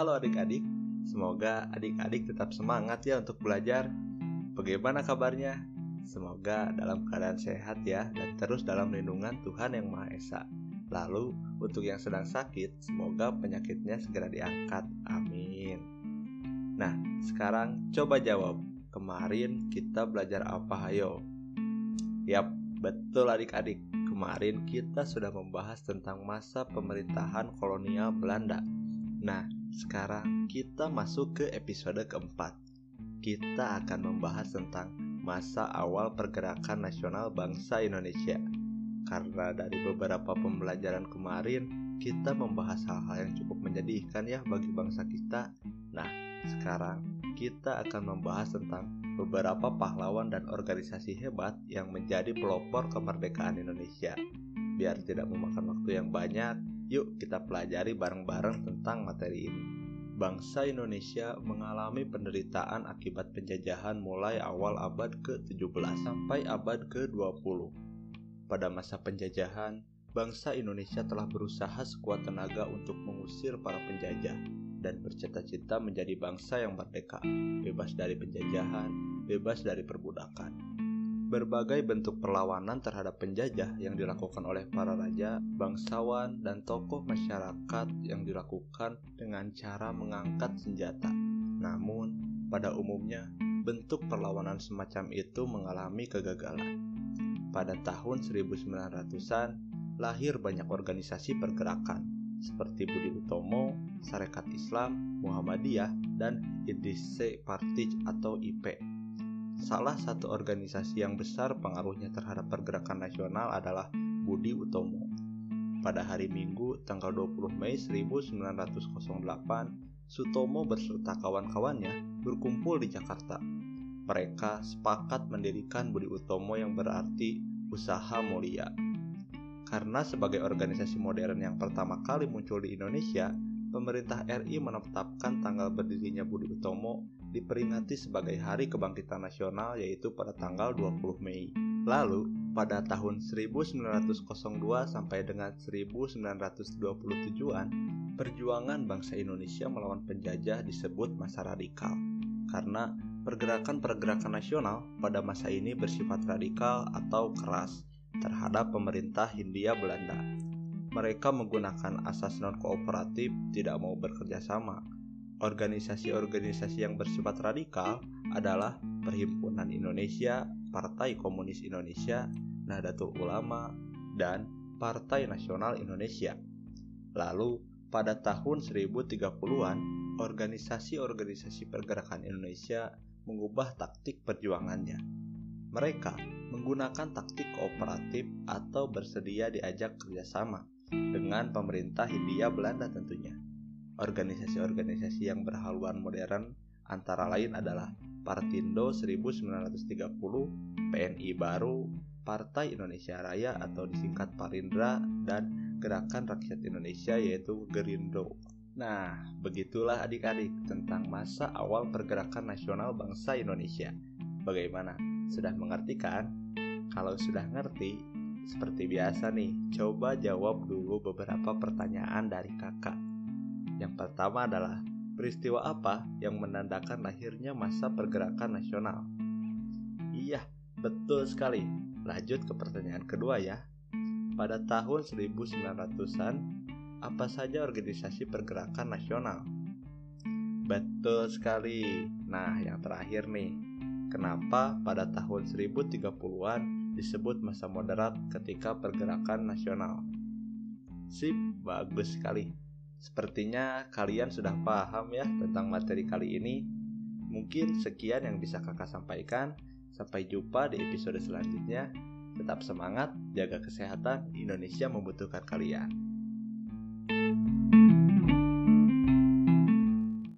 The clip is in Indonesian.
Halo adik-adik, semoga adik-adik tetap semangat ya untuk belajar. Bagaimana kabarnya? Semoga dalam keadaan sehat ya dan terus dalam lindungan Tuhan Yang Maha Esa. Lalu, untuk yang sedang sakit, semoga penyakitnya segera diangkat. Amin. Nah, sekarang coba jawab. Kemarin kita belajar apa, hayo? Yap, betul adik-adik. Kemarin kita sudah membahas tentang masa pemerintahan kolonial Belanda. Nah, sekarang kita masuk ke episode keempat. Kita akan membahas tentang masa awal pergerakan nasional bangsa Indonesia. Karena dari beberapa pembelajaran kemarin, kita membahas hal-hal yang cukup menyedihkan ya bagi bangsa kita. Nah, sekarang kita akan membahas tentang beberapa pahlawan dan organisasi hebat yang menjadi pelopor kemerdekaan Indonesia. Biar tidak memakan waktu yang banyak, Yuk kita pelajari bareng-bareng tentang materi ini. Bangsa Indonesia mengalami penderitaan akibat penjajahan mulai awal abad ke-17 sampai abad ke-20. Pada masa penjajahan, bangsa Indonesia telah berusaha sekuat tenaga untuk mengusir para penjajah dan bercita-cita menjadi bangsa yang merdeka, bebas dari penjajahan, bebas dari perbudakan berbagai bentuk perlawanan terhadap penjajah yang dilakukan oleh para raja, bangsawan, dan tokoh masyarakat yang dilakukan dengan cara mengangkat senjata. Namun, pada umumnya, bentuk perlawanan semacam itu mengalami kegagalan. Pada tahun 1900-an, lahir banyak organisasi pergerakan seperti Budi Utomo, Sarekat Islam, Muhammadiyah, dan Indise Partij atau IP Salah satu organisasi yang besar pengaruhnya terhadap pergerakan nasional adalah Budi Utomo. Pada hari Minggu, tanggal 20 Mei 1908, Sutomo beserta kawan-kawannya berkumpul di Jakarta. Mereka sepakat mendirikan Budi Utomo yang berarti usaha mulia. Karena sebagai organisasi modern yang pertama kali muncul di Indonesia, pemerintah RI menetapkan tanggal berdirinya Budi Utomo diperingati sebagai Hari Kebangkitan Nasional yaitu pada tanggal 20 Mei. Lalu, pada tahun 1902 sampai dengan 1927-an, perjuangan bangsa Indonesia melawan penjajah disebut masa radikal. Karena pergerakan-pergerakan nasional pada masa ini bersifat radikal atau keras terhadap pemerintah Hindia Belanda. Mereka menggunakan asas non-kooperatif tidak mau bekerja sama, Organisasi-organisasi yang bersifat radikal adalah Perhimpunan Indonesia, Partai Komunis Indonesia, Nahdlatul Ulama, dan Partai Nasional Indonesia. Lalu, pada tahun 1030-an, organisasi-organisasi pergerakan Indonesia mengubah taktik perjuangannya. Mereka menggunakan taktik kooperatif atau bersedia diajak kerjasama dengan pemerintah Hindia Belanda tentunya. Organisasi-organisasi yang berhaluan modern antara lain adalah Partindo 1930, PNI Baru, Partai Indonesia Raya atau disingkat Parindra, dan Gerakan Rakyat Indonesia yaitu Gerindo. Nah, begitulah adik-adik tentang masa awal pergerakan nasional bangsa Indonesia. Bagaimana? Sudah mengerti kan? Kalau sudah ngerti, seperti biasa nih, coba jawab dulu beberapa pertanyaan dari kakak. Yang pertama adalah peristiwa apa yang menandakan lahirnya masa pergerakan nasional? Iya, betul sekali. Lanjut ke pertanyaan kedua ya. Pada tahun 1900-an, apa saja organisasi pergerakan nasional? Betul sekali. Nah, yang terakhir nih. Kenapa pada tahun 1030-an disebut masa moderat ketika pergerakan nasional? Sip, bagus sekali. Sepertinya kalian sudah paham ya tentang materi kali ini. Mungkin sekian yang bisa kakak sampaikan. Sampai jumpa di episode selanjutnya. Tetap semangat, jaga kesehatan, Indonesia membutuhkan kalian.